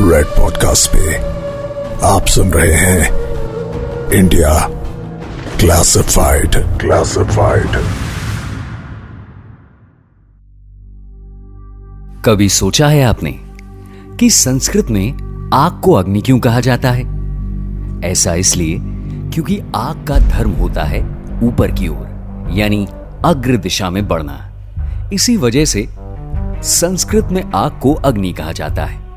Red podcast पे आप सुन रहे हैं इंडिया क्लासिफाइड क्लासिफाइड कभी सोचा है आपने कि संस्कृत में आग को अग्नि क्यों कहा जाता है? ऐसा इसलिए क्योंकि आग का धर्म होता है ऊपर की ओर, यानी अग्र दिशा में बढ़ना। इसी वजह से संस्कृत में आग को अग्नि कहा जाता है।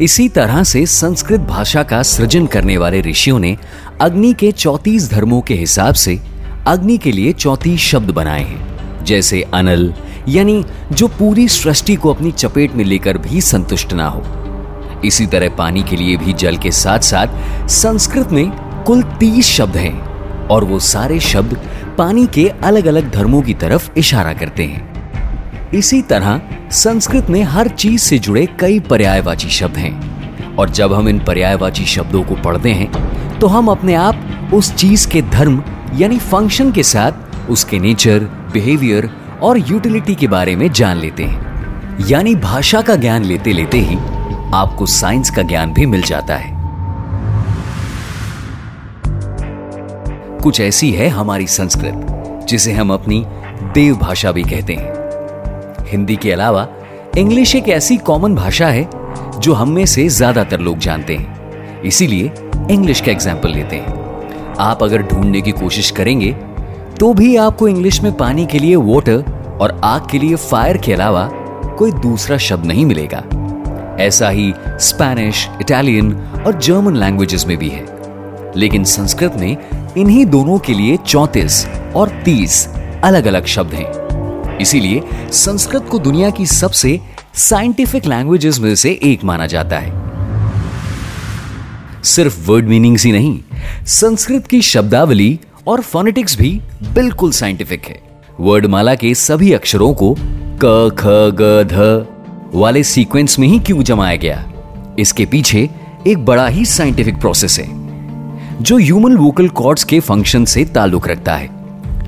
इसी तरह से संस्कृत भाषा का सृजन करने वाले ऋषियों ने अग्नि के चौतीस धर्मों के हिसाब से अग्नि के लिए चौतीस शब्द बनाए हैं, जैसे अनल, यानी जो पूरी सृष्टि को अपनी चपेट में लेकर भी संतुष्ट ना हो। इसी तरह पानी के लिए भी जल के साथ साथ संस्कृत में कुल तीस शब्द हैं, और वो सारे शब्द पानी के अलग अलग धर्मों की तरफ़ इशारा करते हैं। इसी तरह, संस्कृत में हर चीज़ से जुड़े कई पर्यायवाची शब्द हैं। और जब हम इन पर्यायवाची शब्दों को पढ़ते हैं तो हम अपने आप उस चीज़ के धर्म, यानी फ़ंक्शन के साथ उसके नेचर बिहेवियर और यूटिलिटी के बारे में जान लेते हैं। यानी भाषा का ज्ञान लेते लेते ही आपको साइंस का ज्ञान भी मिल जाता है। कुछ ऐसी है हमारी संस्कृत, जिसे हम अपनी देव भाषा भी कहते हैं। हिंदी के अलावा, इंग्लिश एक ऐसी कॉमन भाषा है जो हम में से ज़्यादातर लोग जानते हैं। इसीलिए इंग्लिश का एग्ज़ाम्पल लेते हैं। आप अगर ढूँढने की कोशिश करेंगे तो भी आपको इंग्लिश में पानी के लिए वाटर और आग के लिए फायर के अलावा कोई दूसरा शब्द नहीं मिलेगा। ऐसा ही स्पेनिश इटालियन और जर्मन लैंग्वेजेस में भी है। लेकिन संस्कृत में इन्हीं दोनों के लिए चौतीस और तीस अलग अलग शब्द हैं। इसीलिए संस्कृत को दुनिया की सबसे साइंटिफिक लैंग्वेजेस में से एक माना जाता है। सिर्फ़ वर्ड मीनिंग्स ही नहीं, संस्कृत की शब्दावली और फोनेटिक्स भी बिल्कुल साइंटिफिक है। वर्डमाला के सभी अक्षरों को क, ख, ग, ध वाले सीक्वेंस में ही क्यों जमाया गया? इसके पीछे एक बड़ा ही साइंटिफिक प्रोसेस है, जो ह्यूमन वोकल कॉर्ड्स के फ़ंक्शन से ताल्लुक रखता है।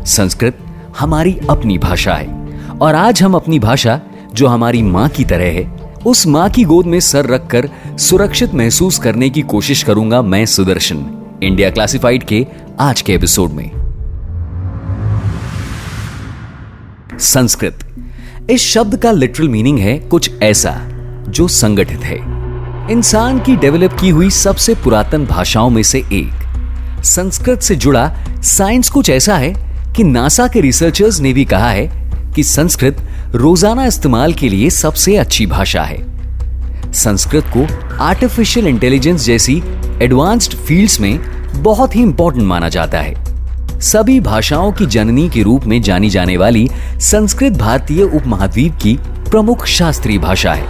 संस्कृत हमारी अपनी भाषा है। और आज हम अपनी भाषा, जो हमारी माँ की तरह है, उस माँ की गोद में सर रखकर सुरक्षित महसूस करने की कोशिश करूँगा मैं सुदर्शन, इंडिया क्लासिफाइड के आज के एपिसोड में। संस्कृत। इस शब्द का लिटरल मीनिंग है कुछ ऐसा, जो संगठित है। इंसान की डेवलप की हुई सबसे पुरातन भाषाओं में से एक। संस्कृत से जुड़ा साइंस कुछ ऐसा है कि नासा के रिसर्चर्स ने भी कहा है कि संस्कृत रोज़ाना इस्तेमाल के लिए सबसे अच्छी भाषा है। संस्कृत को आर्टिफिशियल इंटेलिजेंस जैसी एडवांस्ड फील्ड्स में बहुत ही इंपॉर्टेंट माना जाता है। सभी भाषाओं की जननी के रूप में जानी जाने वाली संस्कृत भारतीय उपमहाद्वीप की प्रमुख शास्त्रीय भाषा है।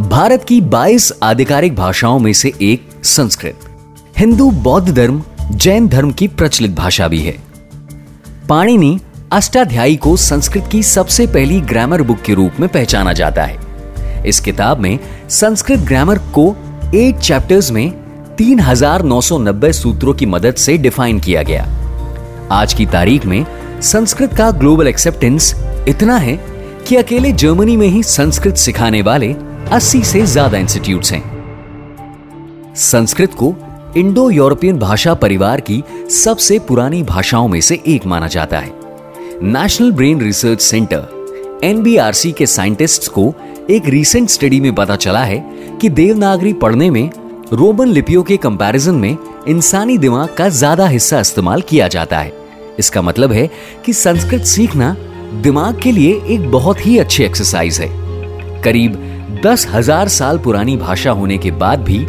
भारत की 22 आधिकारिक भाषाओं में से एक संस्कृत। हिंदू, बौद्ध धर्म, जैन धर्म की प्रचलित भाषा भी है। पाणिनि अष्टाध्यायी को संस्कृत की सबसे पहली ग्रामर बुक के रूप में पहचाना जाता है। इस किताब में संस्कृत ग्रामर को एट चैप्टर्स में 3990 सूत्रों की मदद से डिफाइन किया गया। आज की तारीख में संस्कृत का ग्लोबल एक्सेप्टेंस इतना है कि अकेले जर्मनी में ही संस्कृत सिखाने वाले 80 से ज़्यादा इंस्टीट्यूट्स हैं। संस्कृत को इंडो यूरोपियन भाषा परिवार की सबसे पुरानी भाषाओं में से एक माना जाता है। National Brain Research Centre NBRC के साइंटिस्ट्स को एक रीसेंट स्टडी में पता चला है कि देवनागरी पढ़ने में, रोमन लिपियों के कंपैरिजन में इंसानी दिमाग का ज़्यादा हिस्सा इस्तेमाल किया जाता है। इसका मतलब है कि संस्कृत सीखना दिमाग के लिए एक बहुत ही अच्छी एक्सरसाइज है। करीब दस हज़ार साल पुरानी भाषा होने के बाद भी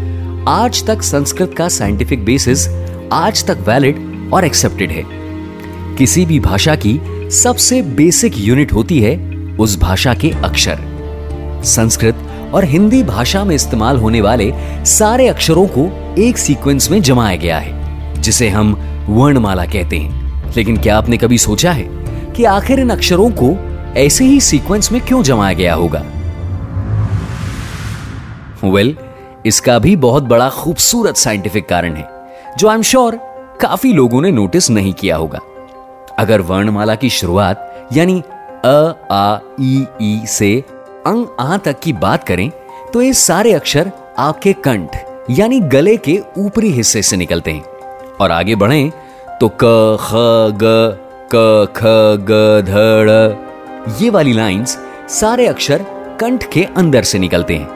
आज तक संस्कृत का साइंटिफिक बेसिस आज तक वैलिड और एक्सेप्टेड है। किसी भी भाषा की सबसे बेसिक यूनिट होती है उस भाषा के अक्षर। संस्कृत और हिंदी भाषा में इस्तेमाल होने वाले सारे अक्षरों को एक सीक्वेंस में जमाया गया है जिसे हम वर्णमाला कहते हैं। लेकिन क्या आपने कभी सोचा है कि आखिर इन अक्षरों को ऐसे ही सीक्वेंस में क्यों जमाया गया होगा? वेल well, इसका भी बहुत बड़ा खूबसूरत साइंटिफिक कारण है, जो आई एम श्योर काफ़ी लोगों ने नोटिस नहीं किया होगा। अगर वर्णमाला की शुरुआत, यानी अ, आ, ई ई से अंग आ तक की बात करें तो ये सारे अक्षर आपके कंठ, यानी गले के ऊपरी हिस्से से निकलते हैं। और आगे बढ़ें तो क, ख, ग, क, ख, ग, ध ये वाली लाइंस सारे अक्षर कंठ के अंदर से निकलते हैं।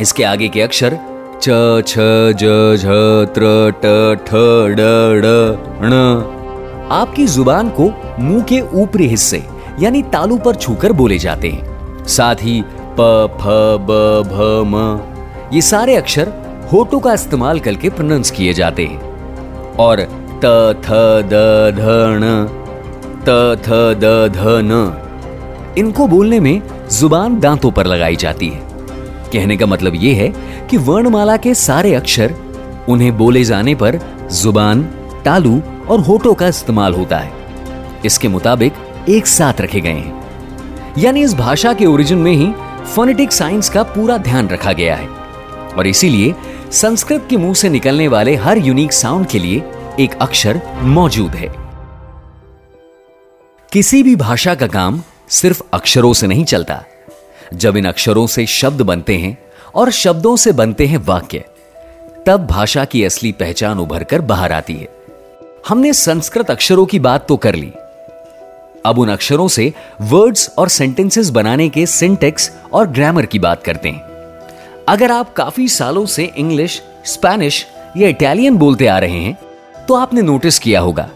इसके आगे के अक्षर, च, छ, ज, झ, त्र, ट, ठ, ड ण। आपकी ज़ुबान को मुँह के ऊपरी हिस्से, यानी तालू पर छूकर बोले जाते हैं। साथ ही प, फ, ब, भ, म, ये सारे अक्षर होठों का इस्तेमाल करके प्रोनाउंस किए जाते हैं। और त, थ, द, ध, ण, त, थ, द, ध, न, इनको बोलने में ज़ुबान दांतों पर लगाई जाती है। कहने का मतलब यह है कि वर्णमाला के सारे अक्षर उन्हें बोले जाने पर ज़ुबान, तालू और होठों का इस्तेमाल होता है। इसके मुताबिक एक साथ रखे गए हैं। यानी इस भाषा के ओरिजिन में ही फोनेटिक साइंस का पूरा ध्यान रखा गया है। और इसीलिए संस्कृत के मुँह से निकलने वाले हर यूनिक साउंड के लिए एक अक्षर मौजूद है। किसी भी भाषा का काम सिर्फ़ अक्षरों से नहीं चलता। जब इन अक्षरों से शब्द बनते हैं और शब्दों से बनते हैं वाक्य, तब भाषा की असली पहचान उभर कर बाहर आती है। हमने संस्कृत अक्षरों की बात तो कर ली। अब उन अक्षरों से वर्ड्स और सेंटेंसेस बनाने के सिंटेक्स और ग्रामर की बात करते हैं। अगर आप काफ़ी सालों से इंग्लिश, स्पेनिश या इटालियन बोलते आ रहे हैं तो आपने नोटिस किया होगा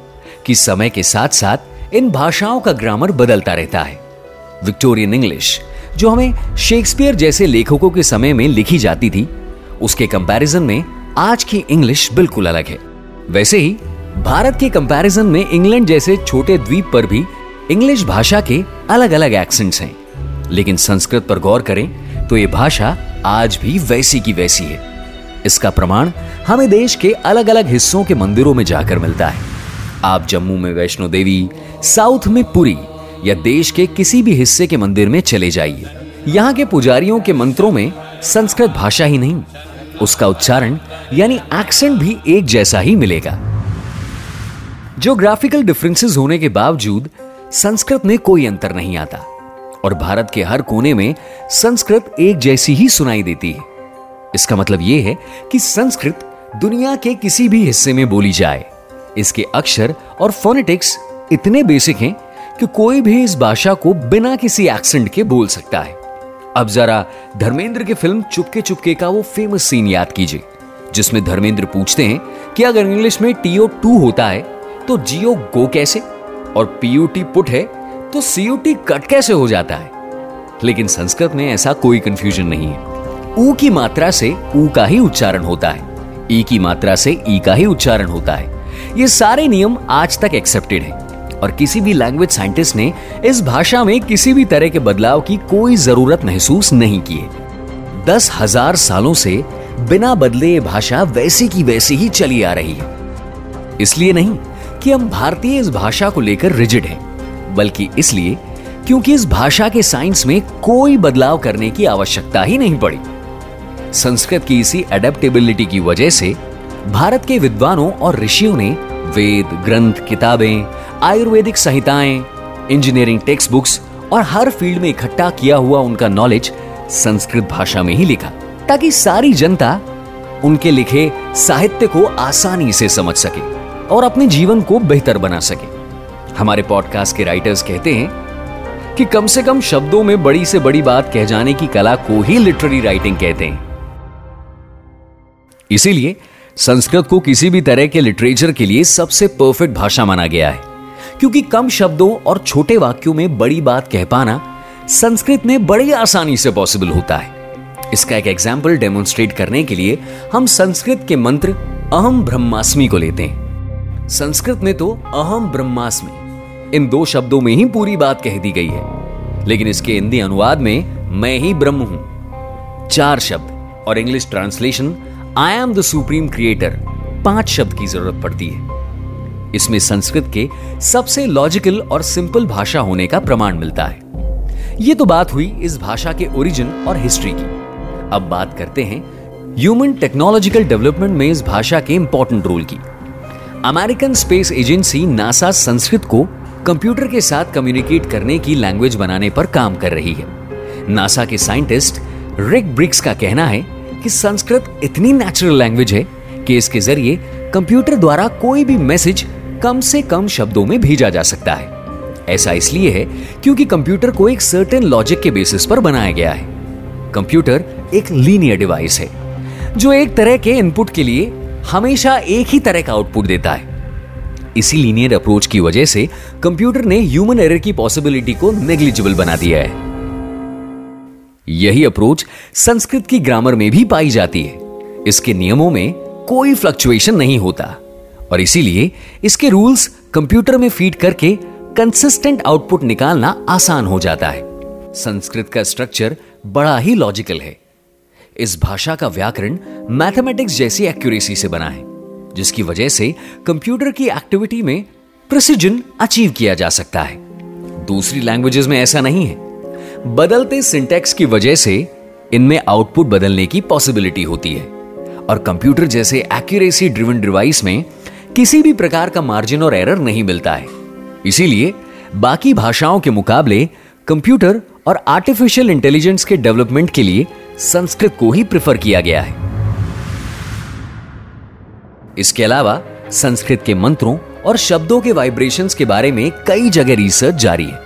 कि समय के साथ साथ इन भाषाओं का ग्रामर बदलता रहता है। विक्टोरियन इंग्लिश जो हमें शेक्सपियर जैसे लेखकों के समय में लिखी जाती थी, उसके कंपैरिजन में आज की इंग्लिश बिल्कुल अलग है। वैसे ही, भारत के कंपैरिजन में इंग्लैंड जैसे छोटे द्वीप पर भी इंग्लिश भाषा के अलग अलग एक्सेंट्स हैं। लेकिन संस्कृत पर गौर करें तो ये भाषा आज भी वैसी की वैसी है। इसका प्रमाण हमें देश के अलग अलग हिस्सों के मंदिरों में जाकर मिलता है। आप जम्मू में वैष्णो देवी, साउथ में पुरी या देश के किसी भी हिस्से के मंदिर में चले जाइए। यहाँ के पुजारियों के मंत्रों में संस्कृत भाषा ही नहीं, उसका उच्चारण यानी एक्सेंट भी एक जैसा ही मिलेगा। जोग्राफिकल डिफरेंसेस होने के बावजूद, संस्कृत में कोई अंतर नहीं आता, और भारत के हर कोने में संस्कृत एक जैसी ही सुनाई देती है। इसका मतलब यह है कि संस्कृत दुनिया के किसी भी हिस्से में बोली जाए। इसके अक्षर और फोनेटिक्स इतने बेसिक हैं कि कोई भी इस भाषा को बिना किसी एक्सेंट के बोल सकता है। अब जरा धर्मेंद्र की फ़िल्म चुपके चुपके का वो फ़ेमस सीन याद कीजिए, जिसमें धर्मेंद्र पूछते हैं कि अगर इंग्लिश में टीओ टू होता है तो जीओ गो कैसे? और पीयूटी पुट है तो सीयूटी कट कैसे हो जाता है? लेकिन संस्कृत में ऐसा कोई कंफ्यूजन नहीं है। ऊ की मात्रा से ऊ का ही उच्चारण होता है, ई की मात्रा से ई का ही उच्चारण होता है। ये सारे नियम आज तक एक्सेप्टेड है। और किसी भी लैंग्वेज साइंटिस्ट ने इस भाषा में किसी भी तरह के बदलाव की कोई ज़रूरत महसूस नहीं की दस हज़ार सालों से बिना बदले ये भाषा वैसी की वैसी ही चली आ रही है। इसलिए नहीं कि हम भारतीय इस भाषा को लेकर रिजिड हैं, बल्कि इसलिए क्योंकि इस भाषा के साइंस में कोई बदलाव करने की आवश्यकता ही नहीं पड़ी। संस्कृत की इसी एडेप्टेबिलिटी की वजह से भारत के विद्वानों और ऋषियों ने वेद, ग्रंथ, किताबें, आयुर्वेदिक संहिताएँ इंजीनियरिंग टेक्स्ट बुक्स और हर फ़ील्ड में इकट्ठा किया हुआ उनका नॉलेज संस्कृत भाषा में ही लिखा, ताकि सारी जनता उनके लिखे साहित्य को आसानी से समझ सके और अपने जीवन को बेहतर बना सके। हमारे पॉडकास्ट के राइटर्स कहते हैं कि कम से कम शब्दों में बड़ी से बड़ी बात कह जाने की कला को ही लिटरेरी राइटिंग कहते हैं। इसीलिए संस्कृत को किसी भी तरह के लिटरेचर के लिए सबसे परफेक्ट भाषा माना गया है। क्योंकि कम शब्दों और छोटे वाक्यों में बड़ी बात कह पाना संस्कृत में बड़ी आसानी से पॉसिबल होता है। इसका एक एग्ज़ाम्पल डेमोन्स्ट्रेट करने के लिए हम संस्कृत के मंत्र अहम ब्रह्मास्मि को लेते हैं। संस्कृत में तो अहम ब्रह्मास्मि, इन दो शब्दों में ही पूरी बात कह दी गई है। लेकिन इसके हिंदी अनुवाद में मैं ही ब्रह्म हूँ। चार शब्द और English translation I am the supreme creator पाँच शब्द की ज़रूरत पड़ती है। इसमें संस्कृत के सबसे लॉजिकल और सिंपल भाषा होने का प्रमाण मिलता है। यह तो बात हुई इस भाषा के ओरिजिन और हिस्ट्री की। अब बात करते हैं ह्यूमन टेक्नोलॉजिकल डेवलपमेंट में इस भाषा के इंपॉर्टेंट रोल की। American space agency NASA Sanskrit को कंप्यूटर के साथ कम्युनिकेट करने की लैंग्वेज बनाने पर काम कर रही है। नासा के साइंटिस्ट रिक ब्रिक्स का कहना है कि संस्कृत इतनी नेचुरल लैंग्वेज है कि इसके ज़रिए कंप्यूटर द्वारा कोई भी मैसेज कम से कम शब्दों में भेजा जा सकता है। ऐसा इसलिए है क्योंकि कंप्यूटर को एक सर्टेन लॉजिक के बेसिस पर बनाया गया है। कंप्यूटर एक लीनियर डिवाइस है, जो एक तरह के इनपुट के लिए हमेशा एक ही तरह का आउटपुट देता है। इसी लीनियर अप्रोच की वजह से कंप्यूटर ने ह्यूमन एरर की पॉसिबिलिटी को नेग्लिजिबल बना दिया है। यही अप्रोच संस्कृत की ग्रामर में भी पाई जाती है। इसके नियमों में कोई फ्लक्चुएशन नहीं होता और इसीलिए इसके रूल्स कंप्यूटर में फ़ीड करके कंसिस्टेंट आउटपुट निकालना आसान हो जाता है। संस्कृत का स्ट्रक्चर बड़ा ही लॉजिकल है। इस भाषा का व्याकरण मैथमेटिक्स जैसी एक्यूरेसी से बना है, जिसकी वजह से कंप्यूटर की एक्टिविटी में प्रिसीजन अचीव किया जा सकता है। दूसरी लैंग्वेजेस में ऐसा नहीं है। बदलते सिंटेक्स की वजह से इनमें आउटपुट बदलने की पॉसिबिलिटी होती है। और कंप्यूटर जैसे एक्यूरेसी ड्रिवन डिवाइस में किसी भी प्रकार का मार्जिन और एरर नहीं मिलता है। इसीलिए बाकी भाषाओं के मुकाबले कंप्यूटर और आर्टिफिशियल इंटेलिजेंस के डेवलपमेंट के लिए संस्कृत को ही प्रेफर किया गया है। इसके अलावा संस्कृत के मंत्रों और शब्दों के वाइब्रेशंस के बारे में कई जगह रिसर्च जारी है।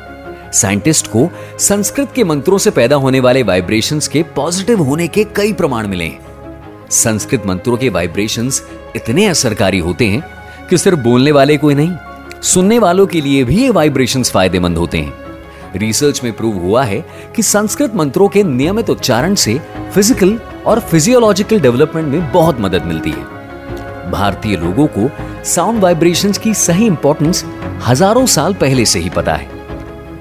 साइंटिस्ट को संस्कृत के मंत्रों से पैदा होने वाले वाइब्रेशंस के पॉजिटिव होने के कई प्रमाण मिले। हैं संस्कृत मंत्रों के वाइब्रेशंस इतने असरकारी होते हैं कि सिर्फ़ बोलने वाले को ही नहीं, सुनने वालों के लिए भी ये वाइब्रेशंस फ़ायदेमंद होते हैं। रिसर्च में प्रूव हुआ है कि संस्कृत मंत्रों के नियमित उच्चारण से फ़िज़िकल और फिजियोलॉजिकल डेवलपमेंट में बहुत मदद मिलती है। भारतीय लोगों को साउंड वाइब्रेशंस की सही इंपॉर्टेंस हज़ारों साल पहले से ही पता है।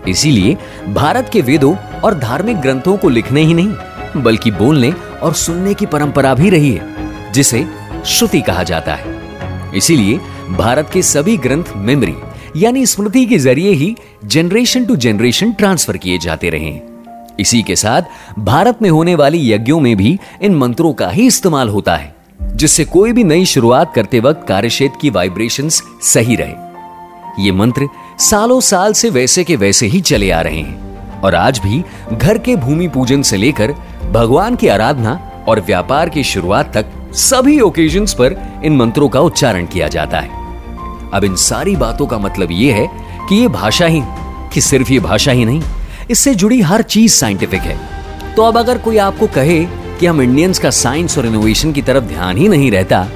इसीलिए भारत के वेदों और धार्मिक ग्रंथों को लिखने ही नहीं, बल्कि बोलने और सुनने की परंपरा भी रही है, जिसे श्रुति कहा जाता है। इसीलिए भारत के सभी ग्रंथ मेमोरी, यानी स्मृति के ज़रिए ही जनरेशन टू जनरेशन ट्रांसफ़र किए जाते रहे इसी के साथ भारत में होने वाली यज्ञों में भी इन मंत्रों का ही इस्तेमाल होता है, जिससे कोई भी नई शुरुआत करते वक्त कार्यक्षेत्र की वाइब्रेशंस सही रहे। ये मंत्र सालों साल से वैसे के वैसे ही चले आ रहे हैं। और आज भी घर के भूमि पूजन से लेकर भगवान की आराधना और व्यापार की शुरुआत तक सभी ओकेजन्स पर इन मंत्रों का उच्चारण किया जाता है। अब इन सारी बातों का मतलब यह है कि ये भाषा ही, कि सिर्फ़ ये भाषा ही नहीं, इससे जुड़ी हर चीज़ साइंटिफिक है। तो अब अगर कोई आपको कहे कि हम इंडियंस का साइंस और इनोवेशन की तरफ़ ध्यान ही नहीं रहता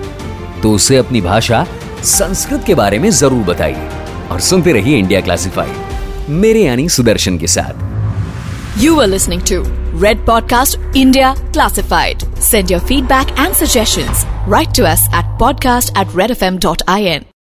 तो उसे अपनी भाषा संस्कृत के बारे में ज़रूर बताइए। और सुनते रहिए इंडिया क्लासिफाइड मेरे यानी सुदर्शन के साथ You were listening to Red Podcast India Classified. Send your feedback and suggestions. Write to us at podcast at redfm.in.